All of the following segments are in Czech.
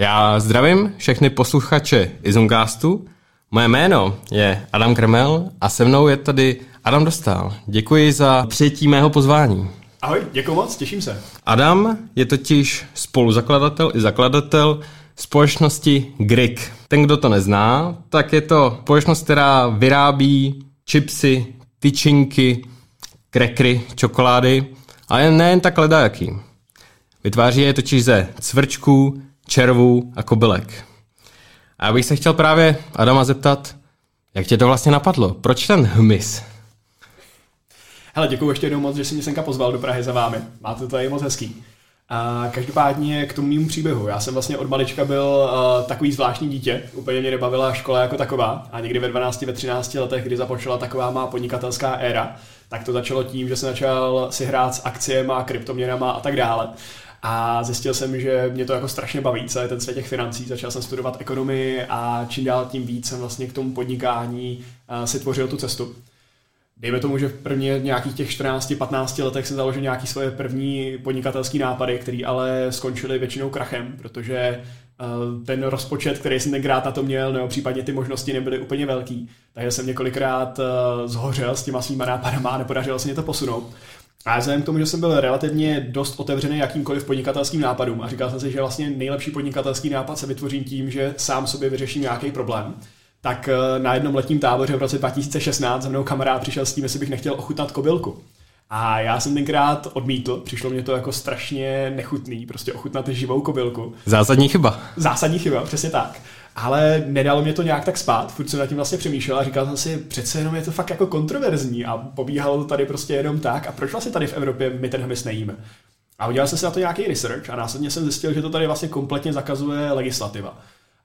Já zdravím všechny posluchače Izungastu. Moje jméno je Adam Kremel a se mnou je tady Adam Dostal. Děkuji za přijetí mého pozvání. Ahoj, děkuji moc, těším se. Adam je totiž spoluzakladatel i zakladatel společnosti GRIK. Ten, kdo to nezná, tak je to společnost, která vyrábí chipsy, tyčinky, krekry, čokolády, ale nejen tak ledajaký. Vytváří je totiž ze cvrčků, červů a kobylek. A já bych se chtěl právě Adama zeptat, jak tě to vlastně napadlo? Proč ten hmyz? Hele, děkuji ještě jednou moc, že jsi mě senka pozval do Prahy za vámi. Máte to tady moc hezký. A každopádně k tomu mému příběhu. Já jsem vlastně od malička byl uh, takový zvláštní dítě. Úplně mě nebavila škola jako taková. A někdy ve 12, ve 13 letech, kdy započala taková má podnikatelská éra, tak to začalo tím, že jsem začal si hrát s akciemi, kryptoměnama a tak dále. A zjistil jsem, že mě to jako strašně baví, celý ten svět těch financí. Začal jsem studovat ekonomii a čím dál tím víc jsem vlastně k tomu podnikání uh, si tvořil tu cestu. Dejme tomu, že v první nějakých těch 14-15 letech jsem založil nějaký svoje první podnikatelské nápady, které ale skončily většinou krachem, protože uh, ten rozpočet, který jsem tenkrát na to měl, nebo případně ty možnosti nebyly úplně velký. Takže jsem několikrát uh, zhořel s těma svýma nápadama a nepodařilo se mě to posunout. A vzhledem k tomu, že jsem byl relativně dost otevřený jakýmkoliv podnikatelským nápadům a říkal jsem si, že vlastně nejlepší podnikatelský nápad se vytvořím tím, že sám sobě vyřeším nějaký problém, tak eh, na jednom letním táboře v roce 2016 za mnou kamarád přišel s tím, jestli bych nechtěl ochutnat kobylku. A já jsem tenkrát odmítl, přišlo mě to jako strašně nechutný, prostě ochutnat živou kobylku. Zásadní chyba. Zásadní chyba, přesně tak ale nedalo mě to nějak tak spát, furt jsem nad tím vlastně přemýšlel a říkal jsem si, přece jenom je to fakt jako kontroverzní a pobíhalo to tady prostě jenom tak a proč vlastně tady v Evropě my ten hmyz nejíme? A udělal jsem si na to nějaký research a následně jsem zjistil, že to tady vlastně kompletně zakazuje legislativa.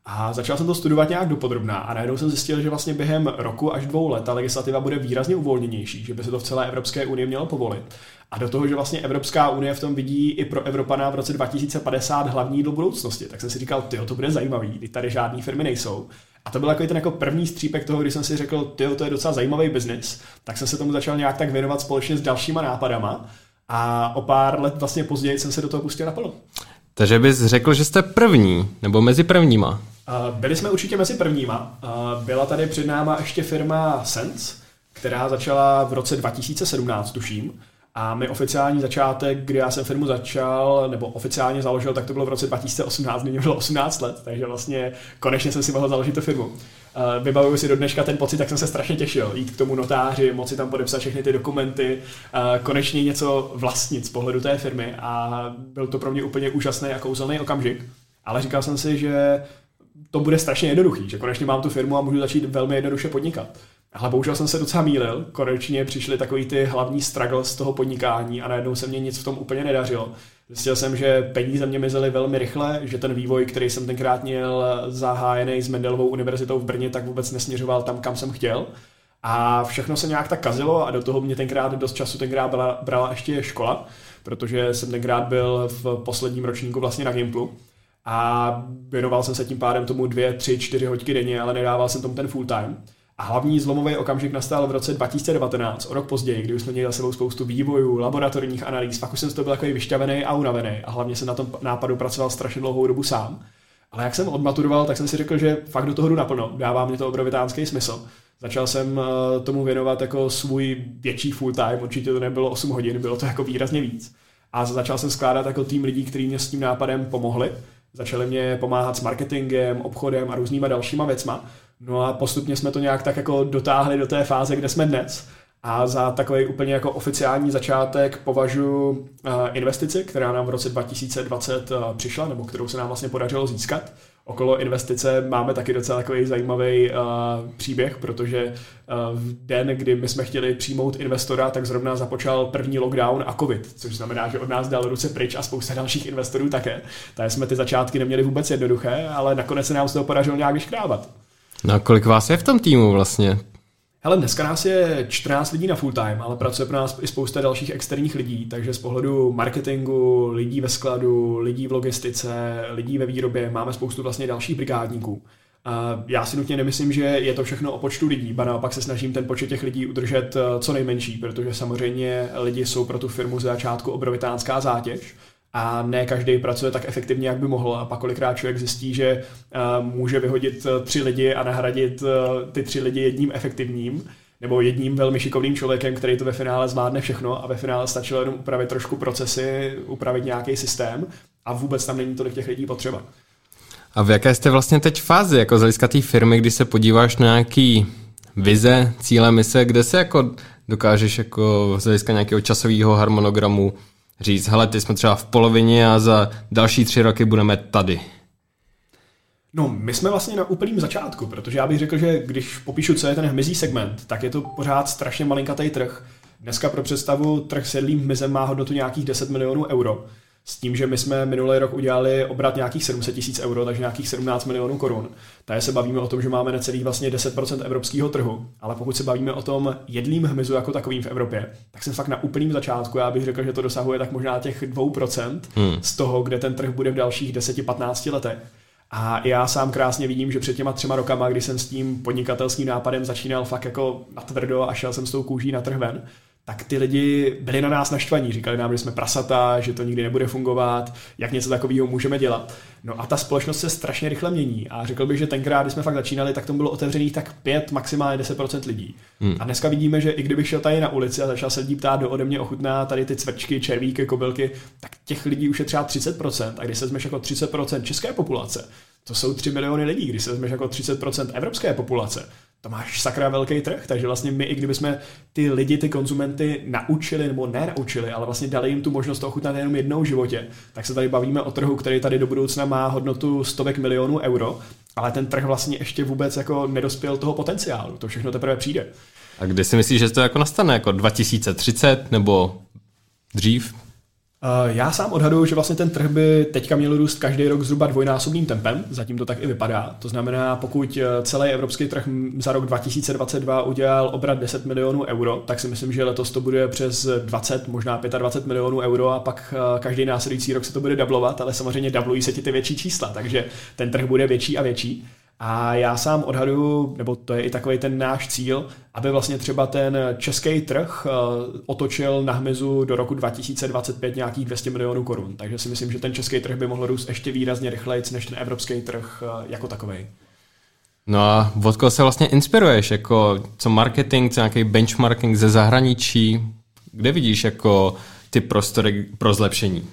A začal jsem to studovat nějak dopodrobná a najednou jsem zjistil, že vlastně během roku až dvou let ta legislativa bude výrazně uvolněnější, že by se to v celé Evropské unii mělo povolit. A do toho, že vlastně Evropská unie v tom vidí i pro Evropana v roce 2050 hlavní do budoucnosti, tak jsem si říkal, ty to bude zajímavý, kdy tady žádné firmy nejsou. A to byl jako ten jako první střípek toho, kdy jsem si řekl, ty to je docela zajímavý biznis, tak jsem se tomu začal nějak tak věnovat společně s dalšíma nápadama a o pár let vlastně později jsem se do toho pustil naplno. Takže bys řekl, že jste první, nebo mezi prvníma? Byli jsme určitě mezi prvníma. Byla tady před náma ještě firma Sense, která začala v roce 2017, tuším. A my oficiální začátek, kdy já jsem firmu začal, nebo oficiálně založil, tak to bylo v roce 2018, kdy mě bylo 18 let, takže vlastně konečně jsem si mohl založit tu firmu. Vybavuju si do dneška ten pocit, tak jsem se strašně těšil. Jít k tomu notáři, moci tam podepsat všechny ty dokumenty, konečně něco vlastnit z pohledu té firmy a byl to pro mě úplně úžasný a kouzelný okamžik. Ale říkal jsem si, že to bude strašně jednoduchý, že konečně mám tu firmu a můžu začít velmi jednoduše podnikat. Ale bohužel jsem se docela mýlil. Konečně přišly takový ty hlavní struggle z toho podnikání a najednou se mě nic v tom úplně nedařilo. Zjistil jsem, že peníze mě mizely velmi rychle, že ten vývoj, který jsem tenkrát měl zahájený s Mendelovou univerzitou v Brně, tak vůbec nesměřoval tam, kam jsem chtěl. A všechno se nějak tak kazilo a do toho mě tenkrát dost času tenkrát brala, brala ještě škola, protože jsem tenkrát byl v posledním ročníku vlastně na Gimplu a věnoval jsem se tím pádem tomu dvě, tři, čtyři hodiny denně, ale nedával jsem tomu ten full time. A hlavní zlomový okamžik nastal v roce 2019, o rok později, kdy už jsme měli za sebou spoustu vývojů, laboratorních analýz, fakt už jsem z toho byl takový vyšťavený a unavený a hlavně jsem na tom nápadu pracoval strašně dlouhou dobu sám. Ale jak jsem odmaturoval, tak jsem si řekl, že fakt do toho jdu naplno, dává mě to obrovitánský smysl. Začal jsem eh, tomu věnovat jako svůj větší full time, určitě to nebylo 8 hodin, bylo to jako výrazně víc. A začal jsem skládat jako tým lidí, kteří mě s tím nápadem pomohli. Začali mě pomáhat s marketingem, obchodem a různýma dalšíma věcma. No a postupně jsme to nějak tak jako dotáhli do té fáze, kde jsme dnes. A za takový úplně jako oficiální začátek považuji investici, která nám v roce 2020 přišla, nebo kterou se nám vlastně podařilo získat. Okolo investice máme taky docela takový zajímavý uh, příběh, protože uh, v den, kdy my jsme chtěli přijmout investora, tak zrovna započal první lockdown a covid, což znamená, že od nás dal ruce pryč a spousta dalších investorů také. Takže jsme ty začátky neměli vůbec jednoduché, ale nakonec se nám z toho podařilo nějak vyškrávat. No a kolik vás je v tom týmu vlastně? Hele, dneska nás je 14 lidí na full time, ale pracuje pro nás i spousta dalších externích lidí, takže z pohledu marketingu, lidí ve skladu, lidí v logistice, lidí ve výrobě máme spoustu vlastně dalších brigádníků. Já si nutně nemyslím, že je to všechno o počtu lidí, ba naopak se snažím ten počet těch lidí udržet eh, co nejmenší, protože samozřejmě lidi jsou pro tu firmu z začátku obrovitánská zátěž a ne každý pracuje tak efektivně, jak by mohl. A pak kolikrát člověk zjistí, že eh, může vyhodit eh, tři lidi a nahradit ty tři lidi jedním efektivním nebo jedním velmi šikovným člověkem, který to ve finále zvládne všechno a ve finále stačilo jenom upravit trošku procesy, upravit nějaký systém a vůbec tam není tolik těch lidí potřeba. A v jaké jste vlastně teď fázi, jako z hlediska té firmy, kdy se podíváš na nějaký vize, cíle, mise, kde se jako dokážeš jako z hlediska nějakého časového harmonogramu říct, hele, ty jsme třeba v polovině a za další tři roky budeme tady. No, my jsme vlastně na úplném začátku, protože já bych řekl, že když popíšu, co je ten hmyzí segment, tak je to pořád strašně malinkatý trh. Dneska pro představu trh s jedlým hmyzem má hodnotu nějakých 10 milionů euro. S tím, že my jsme minulý rok udělali obrat nějakých 700 tisíc euro, takže nějakých 17 milionů korun. Tady se bavíme o tom, že máme necelých vlastně 10% evropského trhu, ale pokud se bavíme o tom jedlým hmyzu jako takovým v Evropě, tak jsem fakt na úplném začátku. Já bych řekl, že to dosahuje tak možná těch 2% hmm. z toho, kde ten trh bude v dalších 10-15 letech. A já sám krásně vidím, že před těma třema rokama, kdy jsem s tím podnikatelským nápadem začínal fakt jako natvrdo a šel jsem s tou kůží na trh ven, tak ty lidi byli na nás naštvaní. Říkali nám, že jsme prasata, že to nikdy nebude fungovat, jak něco takového můžeme dělat. No a ta společnost se strašně rychle mění. A řekl bych, že tenkrát, když jsme fakt začínali, tak to bylo otevřených tak 5, maximálně 10% lidí. Hmm. A dneska vidíme, že i kdybych šel tady na ulici a začal se lidí ptát, do ode mě ochutná tady ty cvrčky, červíky, kobylky, tak těch lidí už je třeba 30%. A když se vezmeš jako 30% české populace, to jsou 3 miliony lidí. Když se vezmeš jako 30% evropské populace, to máš sakra velký trh, takže vlastně my, i kdybychom ty lidi, ty konzumenty naučili, nebo ne naučili, ale vlastně dali jim tu možnost to ochutnat jenom jednou v životě, tak se tady bavíme o trhu, který tady do budoucna má hodnotu stovek milionů euro, ale ten trh vlastně ještě vůbec jako nedospěl toho potenciálu. To všechno teprve přijde. A kdy si myslíš, že to jako nastane? Jako 2030 nebo dřív? Eh, já sám odhaduju, že vlastně ten trh by teďka měl růst každý rok zhruba dvojnásobným tempem, zatím to tak i vypadá. To znamená, pokud eh, celý evropský trh za rok 2022 udělal obrat 10 milionů euro, tak si myslím, že letos to bude přes 20, možná 25 milionů euro a pak eh, každý následující rok se to bude dublovat, ale samozřejmě dublují se ti ty větší čísla, takže ten trh bude větší a větší. A já sám odhaduju, nebo to je i takový ten náš cíl, aby vlastně třeba ten český trh eh, otočil na hmyzu do roku 2025 nějakých 200 milionů korun. Takže si myslím, že ten český trh by mohl růst ještě výrazně rychleji než ten evropský trh eh, jako takový. No a od koho se vlastně inspiruješ? Jako co marketing, co nějaký benchmarking ze zahraničí? Kde vidíš jako ty prostory pro zlepšení?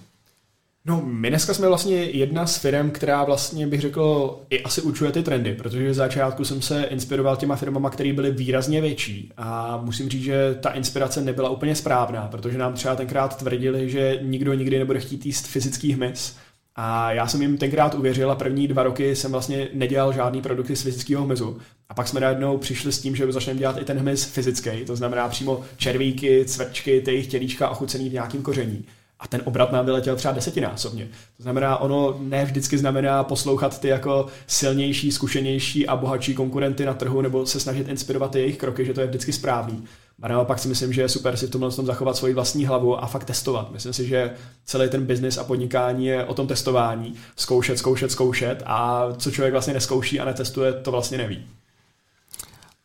No, my dneska jsme vlastně jedna z firm, která vlastně bych řekl i asi učuje ty trendy, protože v začátku jsem se inspiroval těma firmama, které byly výrazně větší. A musím říct, že ta inspirace nebyla úplně správná, protože nám třeba tenkrát tvrdili, že nikdo nikdy nebude chtít jíst fyzický hmyz, a já jsem jim tenkrát uvěřil a první dva roky jsem vlastně nedělal žádný produkty z fyzického hmyzu. A pak jsme najednou přišli s tím, že začneme dělat i ten hmyz fyzický, to znamená přímo červíky, cvrčky, ty jejich tělíčka ochucený v nějakém koření a ten obrat nám vyletěl třeba desetinásobně. To znamená, ono ne vždycky znamená poslouchat ty jako silnější, zkušenější a bohatší konkurenty na trhu nebo se snažit inspirovat jejich kroky, že to je vždycky správný. A naopak si myslím, že je super si v tomhle tom zachovat svoji vlastní hlavu a fakt testovat. Myslím si, že celý ten biznis a podnikání je o tom testování. Zkoušet, zkoušet, zkoušet a co člověk vlastně neskouší a netestuje, to vlastně neví.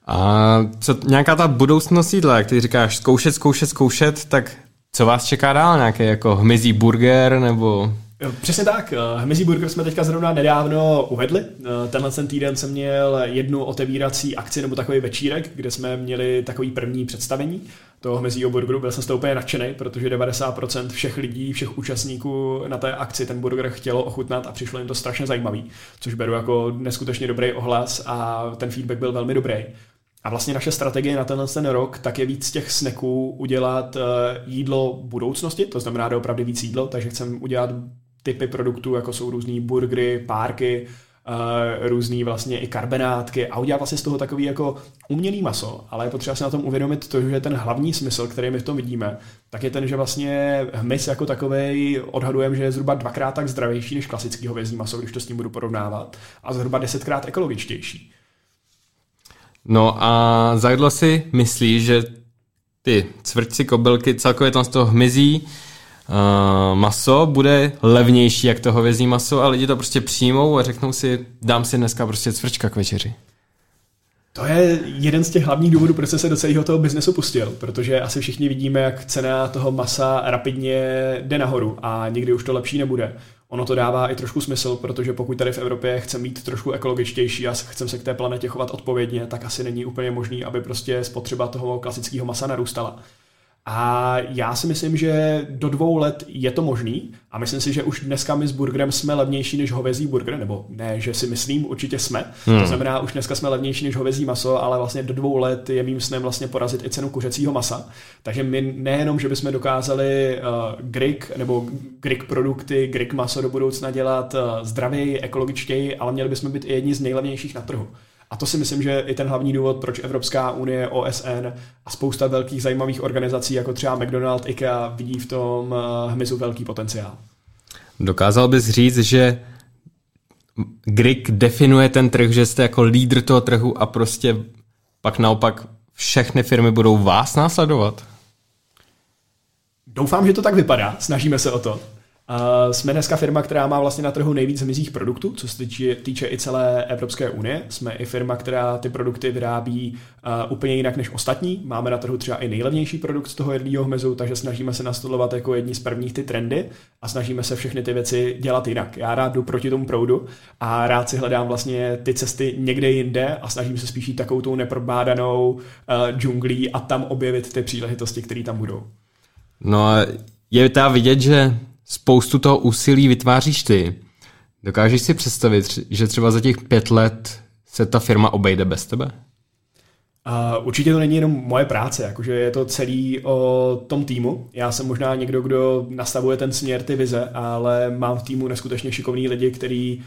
A co nějaká ta budoucnost jídla, jak ty říkáš, zkoušet, zkoušet, zkoušet, tak co vás čeká dál? Nějaký jako hmyzí burger nebo... Přesně tak. Eh, hmyzí burger jsme teďka zrovna nedávno uvedli. Eh, tenhle ten týden jsem měl jednu otevírací akci nebo takový večírek, kde jsme měli takový první představení toho hmyzího burgeru. Byl jsem z toho úplně nadšený, protože 90% všech lidí, všech účastníků na té akci ten burger chtělo ochutnat a přišlo jim to strašně zajímavý, což beru jako neskutečně dobrý ohlas a ten feedback byl velmi dobrý. A vlastně naše strategie na tenhle ten rok tak je víc těch snacků udělat uh, jídlo budoucnosti, to znamená opravdu víc jídlo, takže chceme udělat typy produktů, jako jsou různý burgery, párky, uh, různý vlastně i karbenátky a udělat vlastně z toho takový jako umělý maso, ale je potřeba si na tom uvědomit to, že ten hlavní smysl, který my v tom vidíme, tak je ten, že vlastně hmyz jako takový odhadujeme, že je zhruba dvakrát tak zdravější než klasický hovězí maso, když to s ním budu porovnávat, a zhruba desetkrát ekologičtější. No a za si myslíš, že ty cvrčci, kobylky, celkově tam z toho hmyzí, maso bude levnější jak to hovězí maso a lidi to prostě přijmou a řeknou si, dám si dneska prostě cvrčka k večeři. To je jeden z těch hlavních důvodů, proč jsem se do celého toho biznesu pustil, protože asi všichni vidíme, jak cena toho masa rapidně jde nahoru a nikdy už to lepší nebude. Ono to dává i trošku smysl, protože pokud tady v Evropě chceme být trošku ekologičtější a chceme se k té planetě chovat odpovědně, tak asi není úplně možný, aby prostě spotřeba toho klasického masa narůstala. A já si myslím, že do dvou let je to možný a myslím si, že už dneska my s burgerem jsme levnější než hovězí burger, nebo ne, že si myslím, určitě jsme. Hmm. To znamená, už dneska jsme levnější než hovězí maso, ale vlastně do dvou let je mým snem vlastně porazit i cenu kuřecího masa. Takže my nejenom, že bychom dokázali uh, Grig nebo Grig produkty, Grig maso do budoucna dělat uh, zdravěji, ekologičtěji, ale měli bychom být i jedni z nejlevnějších na trhu. A to si myslím, že je i ten hlavní důvod, proč Evropská unie, OSN a spousta velkých zajímavých organizací, jako třeba McDonald, IKEA, vidí v tom eh, hmyzu velký potenciál. Dokázal bys říct, že Grig definuje ten trh, že jste jako lídr toho trhu a prostě pak naopak všechny firmy budou vás následovat? Doufám, že to tak vypadá. Snažíme se o to. Uh, jsme dneska firma, která má vlastně na trhu nejvíc hmyzích produktů, co se týče, týče i celé Evropské unie. Jsme i firma, která ty produkty vyrábí uh, úplně jinak než ostatní. Máme na trhu třeba i nejlevnější produkt z toho jedlého hmyzu, takže snažíme se nastolovat jako jedni z prvních ty trendy a snažíme se všechny ty věci dělat jinak. Já rád jdu proti tomu proudu a rád si hledám vlastně ty cesty někde jinde a snažím se spíš jít takovou tou neprobádanou uh, džunglí a tam objevit ty příležitosti, které tam budou. No a je ta vidět, že spoustu toho úsilí vytváříš ty. Dokážeš si představit, že třeba za těch pět let se ta firma obejde bez tebe? Uh, určitě to není jenom moje práce, jakože je to celý o tom týmu. Já jsem možná někdo, kdo nastavuje ten směr, ty vize, ale mám v týmu neskutečně šikovní lidi, kteří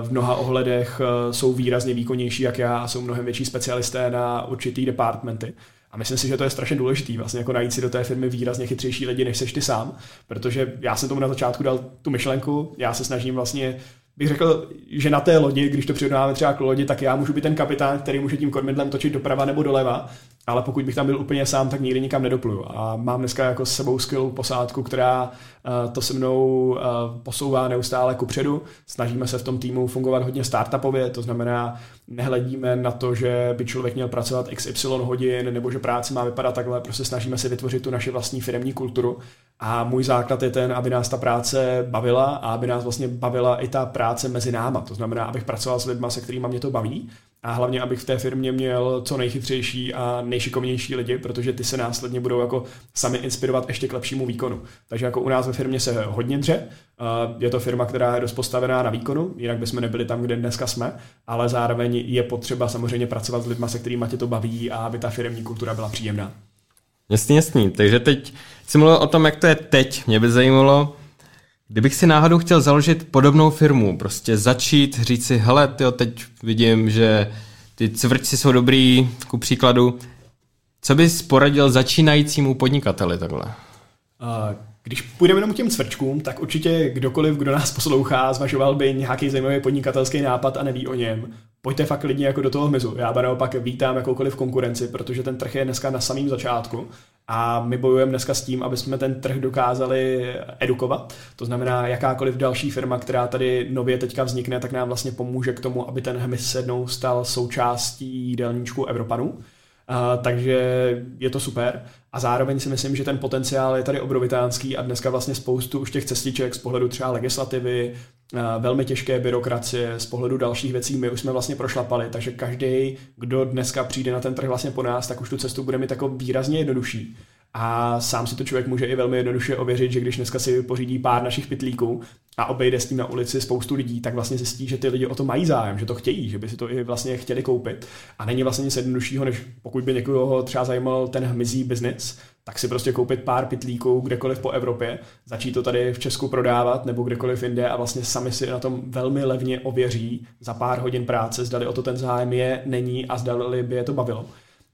uh, v mnoha ohledech uh, jsou výrazně výkonnější jak já a jsou mnohem větší specialisté na určitý departmenty. A myslím si, že to je strašně důležitý, vlastně jako najít si do té firmy výrazně chytřejší lidi, než seš ty sám, protože já jsem tomu na začátku dal tu myšlenku, já se snažím vlastně bych řekl, že na té lodi, když to přirovnáme třeba k lodi, tak já můžu být ten kapitán, který může tím kormidlem točit doprava nebo doleva, ale pokud bych tam byl úplně sám, tak nikdy nikam nedopluju. A mám dneska jako s sebou skvělou posádku, která uh, to se mnou uh, posouvá neustále kupředu. Snažíme se v tom týmu fungovat hodně startupově, to znamená, nehledíme na to, že by člověk měl pracovat XY hodin nebo že práce má vypadat takhle, prostě snažíme se vytvořit tu naši vlastní firmní kulturu. A můj základ je ten, aby nás ta práce bavila a aby nás vlastně bavila i ta práce mezi náma. To znamená, abych pracoval s lidmi, se kterými mě to baví a hlavně, abych v té firmě měl co nejchytřejší a nejšikovnější lidi, protože ty se následně budou jako sami inspirovat ještě k lepšímu výkonu. Takže jako u nás ve firmě se hodně dře. Je to firma, která je dost postavená na výkonu, jinak bychom nebyli tam, kde dneska jsme, ale zároveň je potřeba samozřejmě pracovat s lidmi, se kterými tě to baví a aby ta firmní kultura byla příjemná. Jasný, jasný. Takže teď jsi mluvil o tom, jak to je teď. Mě by zajímalo, Kdybych si náhodou chtěl založit podobnou firmu, prostě začít, říct si, hele, tyjo, teď vidím, že ty cvrčci jsou dobrý, ku příkladu, co bys poradil začínajícímu podnikateli takhle? Když půjdeme jenom k těm cvrčkům, tak určitě kdokoliv, kdo nás poslouchá, zvažoval by nějaký zajímavý podnikatelský nápad a neví o něm. Pojďte fakt klidně jako do toho hmyzu. Já naopak vítám jakoukoliv konkurenci, protože ten trh je dneska na samém začátku a my bojujeme dneska s tím, aby jsme ten trh dokázali edukovat. To znamená, jakákoliv další firma, která tady nově teďka vznikne, tak nám vlastně pomůže k tomu, aby ten hmyz se jednou stal součástí jídelníčku Evropanů. Uh, takže je to super a zároveň si myslím, že ten potenciál je tady obrovitánský a dneska vlastně spoustu už těch cestiček z pohledu třeba legislativy, velmi těžké byrokracie, z pohledu dalších věcí my už jsme vlastně prošlapali, takže každý, kdo dneska přijde na ten trh vlastně po nás, tak už tu cestu bude mít jako výrazně jednodušší. A sám si to člověk může i velmi jednoduše ověřit, že když dneska si pořídí pár našich pitlíků a obejde s tím na ulici spoustu lidí, tak vlastně zjistí, že ty lidi o to mají zájem, že to chtějí, že by si to i vlastně chtěli koupit. A není vlastně nic jednoduššího, než pokud by někoho třeba zajímal ten hmyzí biznis, tak si prostě koupit pár pitlíků kdekoliv po Evropě, začít to tady v Česku prodávat nebo kdekoliv jinde a vlastně sami si na tom velmi levně ověří za pár hodin práce, zdali o to ten zájem je, není a zdali by je to bavilo.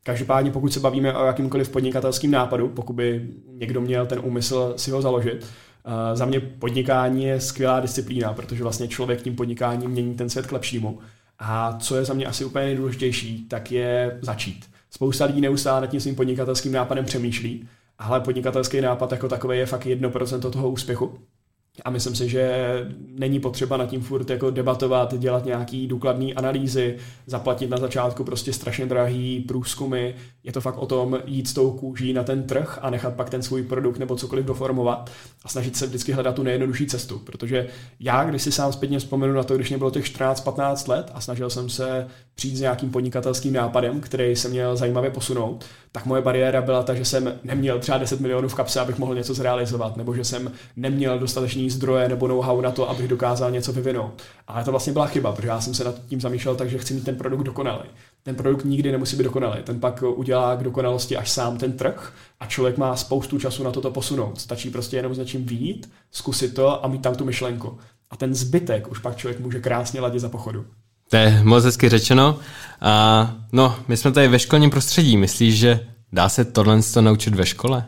Každopádně, pokud se bavíme o jakýmkoliv podnikatelským nápadu, pokud by někdo měl ten úmysl si ho založit, uh, za mě podnikání je skvělá disciplína, protože vlastně člověk tím podnikáním mění ten svět k lepšímu. A co je za mě asi úplně nejdůležitější, tak je začít. Spousta lidí neustále nad tím svým podnikatelským nápadem přemýšlí, ale podnikatelský nápad jako takový je fakt 1% toho úspěchu. A myslím si, že není potřeba nad tím furt jako debatovat, dělat nějaký důkladný analýzy, zaplatit na začátku prostě strašně drahý průzkumy. Je to fakt o tom jít s tou kůží na ten trh a nechat pak ten svůj produkt nebo cokoliv doformovat a snažit se vždycky hledat tu nejjednodušší cestu. Protože já, když si sám zpětně vzpomenu na to, když mě bylo těch 14-15 let a snažil jsem se přijít s nějakým podnikatelským nápadem, který se měl zajímavě posunout, tak moje bariéra byla ta, že jsem neměl třeba 10 milionů v kapse, abych mohl něco zrealizovat, nebo že jsem neměl dostatečný zdroje nebo know-how na to, abych dokázal něco vyvinout. Ale to vlastně byla chyba, protože já jsem se nad tím zamýšlel tak, že chci mít ten produkt dokonalý. Ten produkt nikdy nemusí být dokonalý, ten pak udělá k dokonalosti až sám ten trh a člověk má spoustu času na toto posunout. Stačí prostě jenom s něčím výjít, zkusit to a mít tam tu myšlenku. A ten zbytek už pak člověk může krásně ladit za pochodu. To je moc hezky řečeno. A no, my jsme tady ve školním prostředí. Myslíš, že dá se tohle naučit ve škole?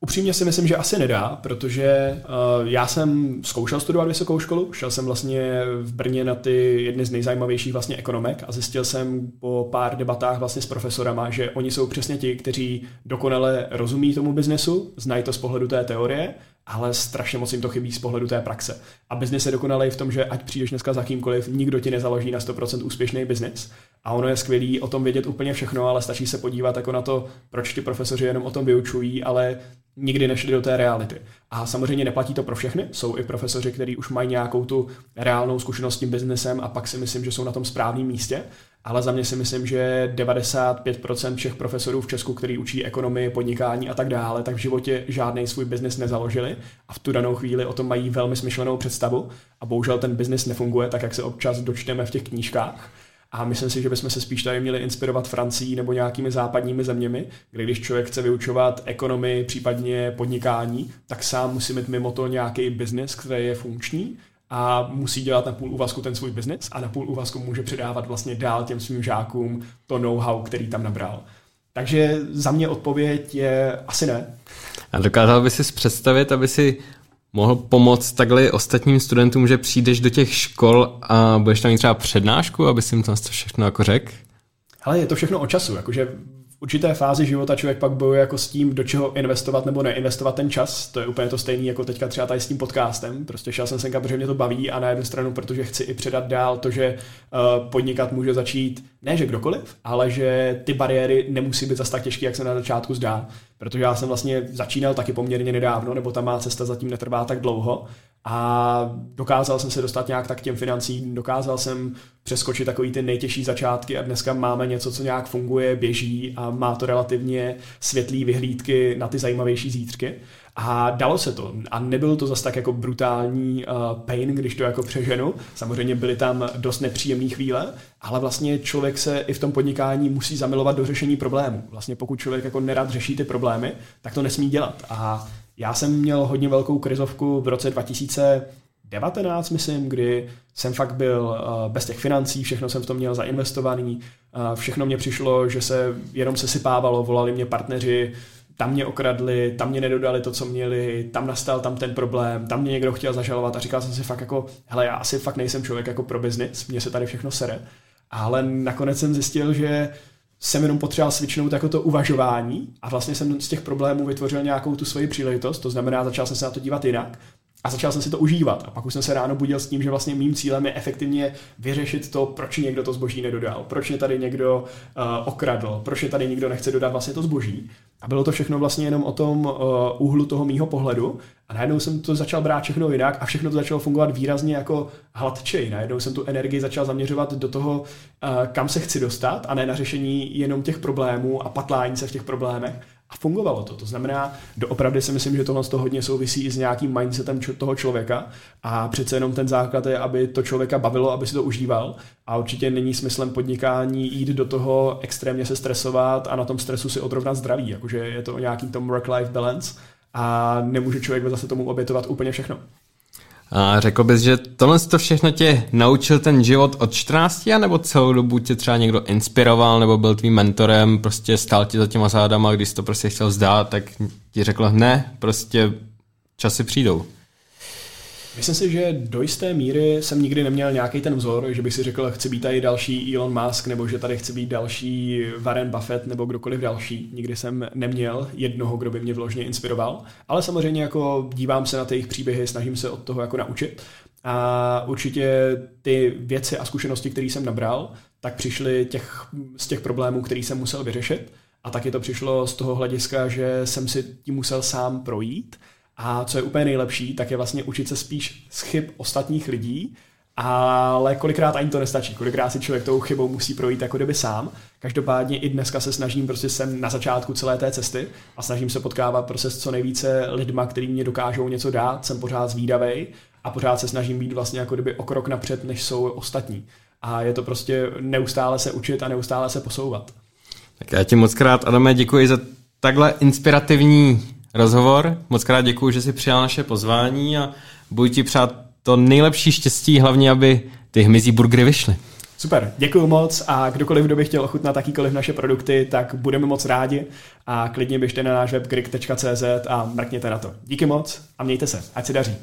Upřímně si myslím, že asi nedá, protože uh, já jsem zkoušel studovat vysokou školu, šel jsem vlastně v Brně na ty jedny z nejzajímavějších vlastně ekonomek a zjistil jsem po pár debatách vlastně s profesorama, že oni jsou přesně ti, kteří dokonale rozumí tomu biznesu, znají to z pohledu té teorie ale strašně moc jim to chybí z pohledu té praxe. A biznis je dokonalý v tom, že ať přijdeš dneska za kýmkoliv, nikdo ti nezaloží na 100% úspěšný biznis. A ono je skvělý o tom vědět úplně všechno, ale stačí se podívat jako na to, proč ti profesoři jenom o tom vyučují, ale nikdy nešli do té reality. A samozřejmě neplatí to pro všechny. Jsou i profesoři, kteří už mají nějakou tu reálnou zkušenost s tím biznesem a pak si myslím, že jsou na tom správném místě ale za mě si myslím, že 95% všech profesorů v Česku, který učí ekonomii, podnikání a tak dále, tak v životě žádný svůj biznis nezaložili a v tu danou chvíli o tom mají velmi smyšlenou představu a bohužel ten biznis nefunguje tak, jak se občas dočteme v těch knížkách. A myslím si, že bychom se spíš tady měli inspirovat Francií nebo nějakými západními zeměmi, kde když člověk chce vyučovat ekonomii, případně podnikání, tak sám musí mít mimo to nějaký biznis, který je funkční a musí dělat na půl úvazku ten svůj biznis a na půl úvazku může předávat vlastně dál těm svým žákům to know-how, který tam nabral. Takže za mě odpověď je asi ne. A dokázal by si představit, aby si mohl pomoct takhle ostatním studentům, že přijdeš do těch škol a budeš tam mít třeba přednášku, aby si jim to všechno jako řekl? Ale je to všechno o času, jakože určité fázi života člověk pak bojuje jako s tím, do čeho investovat nebo neinvestovat ten čas. To je úplně to stejné jako teďka třeba tady s tím podcastem. Prostě šel jsem sem, protože mě to baví a na jednu stranu, protože chci i předat dál to, že uh, podnikat může začít ne, že kdokoliv, ale že ty bariéry nemusí být zase tak těžké, jak se na začátku zdá. Protože já jsem vlastně začínal taky poměrně nedávno, nebo ta má cesta zatím netrvá tak dlouho a dokázal jsem se dostat nějak tak k těm financím, dokázal jsem přeskočit takový ty nejtěžší začátky a dneska máme něco, co nějak funguje, běží a má to relativně světlý vyhlídky na ty zajímavější zítřky. A dalo se to. A nebyl to zase tak jako brutální uh, pain, když to jako přeženu. Samozřejmě byly tam dost nepříjemné chvíle, ale vlastně člověk se i v tom podnikání musí zamilovat do řešení problémů. Vlastně pokud člověk jako nerad řeší ty problémy, tak to nesmí dělat. A já jsem měl hodně velkou krizovku v roce 2019, myslím, kdy jsem fakt byl uh, bez těch financí, všechno jsem v tom měl zainvestovaný, uh, všechno mě přišlo, že se jenom se sypávalo, volali mě partneři, tam mě okradli, tam mě nedodali to, co měli, tam nastal tam ten problém, tam mě někdo chtěl zažalovat a říkal jsem si fakt jako, hele, já asi fakt nejsem člověk jako pro biznis, mně se tady všechno sere. Ale nakonec jsem zjistil, že jsem jenom potřeboval svičnout jako to uvažování a vlastně jsem z těch problémů vytvořil nějakou tu svoji příležitost, to znamená, začal jsem se na to dívat jinak a začal jsem si to užívat. A pak už jsem se ráno budil s tím, že vlastně mým cílem je efektivně vyřešit to, proč někdo to zboží nedodal, proč je tady někdo uh, okradl, proč je tady někdo nechce dodat vlastně to zboží. A bylo to všechno vlastně jenom o tom uh, úhlu toho mýho pohledu. A najednou jsem to začal brát všechno jinak a všechno to začalo fungovat výrazně jako hladčej. Najednou jsem tu energii začal zaměřovat do toho, uh, kam se chci dostat a ne na řešení jenom těch problémů a patlání se v těch problémech, a fungovalo to. To znamená, doopravdy si myslím, že tohle z toho hodně souvisí i s nějakým mindsetem toho člověka a přece jenom ten základ je, aby to člověka bavilo, aby si to užíval a určitě není smyslem podnikání jít do toho extrémně se stresovat a na tom stresu si odrovnat zdraví, jakože je to o nějakým tom work-life balance a nemůže člověk zase tomu obětovat úplně všechno. A řekl bys, že tohle to všechno tě naučil ten život od 14, nebo celou dobu tě třeba někdo inspiroval, nebo byl tvým mentorem, prostě stál ti za těma zádama, když jsi to prostě chtěl zdát, tak ti řekl, ne, prostě časy přijdou. Myslím si, že do jisté míry jsem nikdy neměl nějaký ten vzor, že bych si řekl, chci být tady další Elon Musk, nebo že tady chci být další Warren Buffett, nebo kdokoliv další. Nikdy jsem neměl jednoho, kdo by mě vložně inspiroval, ale samozřejmě jako dívám se na ty jejich příběhy, snažím se od toho jako naučit. A určitě ty věci a zkušenosti, které jsem nabral, tak přišly těch, z těch problémů, který jsem musel vyřešit. A taky to přišlo z toho hlediska, že jsem si tím musel sám projít. A co je úplně nejlepší, tak je vlastně učit se spíš z chyb ostatních lidí, ale kolikrát ani to nestačí. Kolikrát si člověk tou chybou musí projít jako kdyby sám. Každopádně i dneska se snažím, prostě jsem na začátku celé té cesty a snažím se potkávat prostě s co nejvíce lidma, kteří mě dokážou něco dát. Jsem pořád zvídavej a pořád se snažím být vlastně jako kdyby o krok napřed, než jsou ostatní. A je to prostě neustále se učit a neustále se posouvat. Tak já ti moc krát, Adame, děkuji za takhle inspirativní rozhovor. Moc krát děkuji, že jsi přijal naše pozvání a budu ti přát to nejlepší štěstí, hlavně aby ty hmyzí burgery vyšly. Super, děkuji moc a kdokoliv, kdo by chtěl ochutnat takýkoliv naše produkty, tak budeme moc rádi a klidně běžte na náš web a mrkněte na to. Díky moc a mějte se, ať se daří.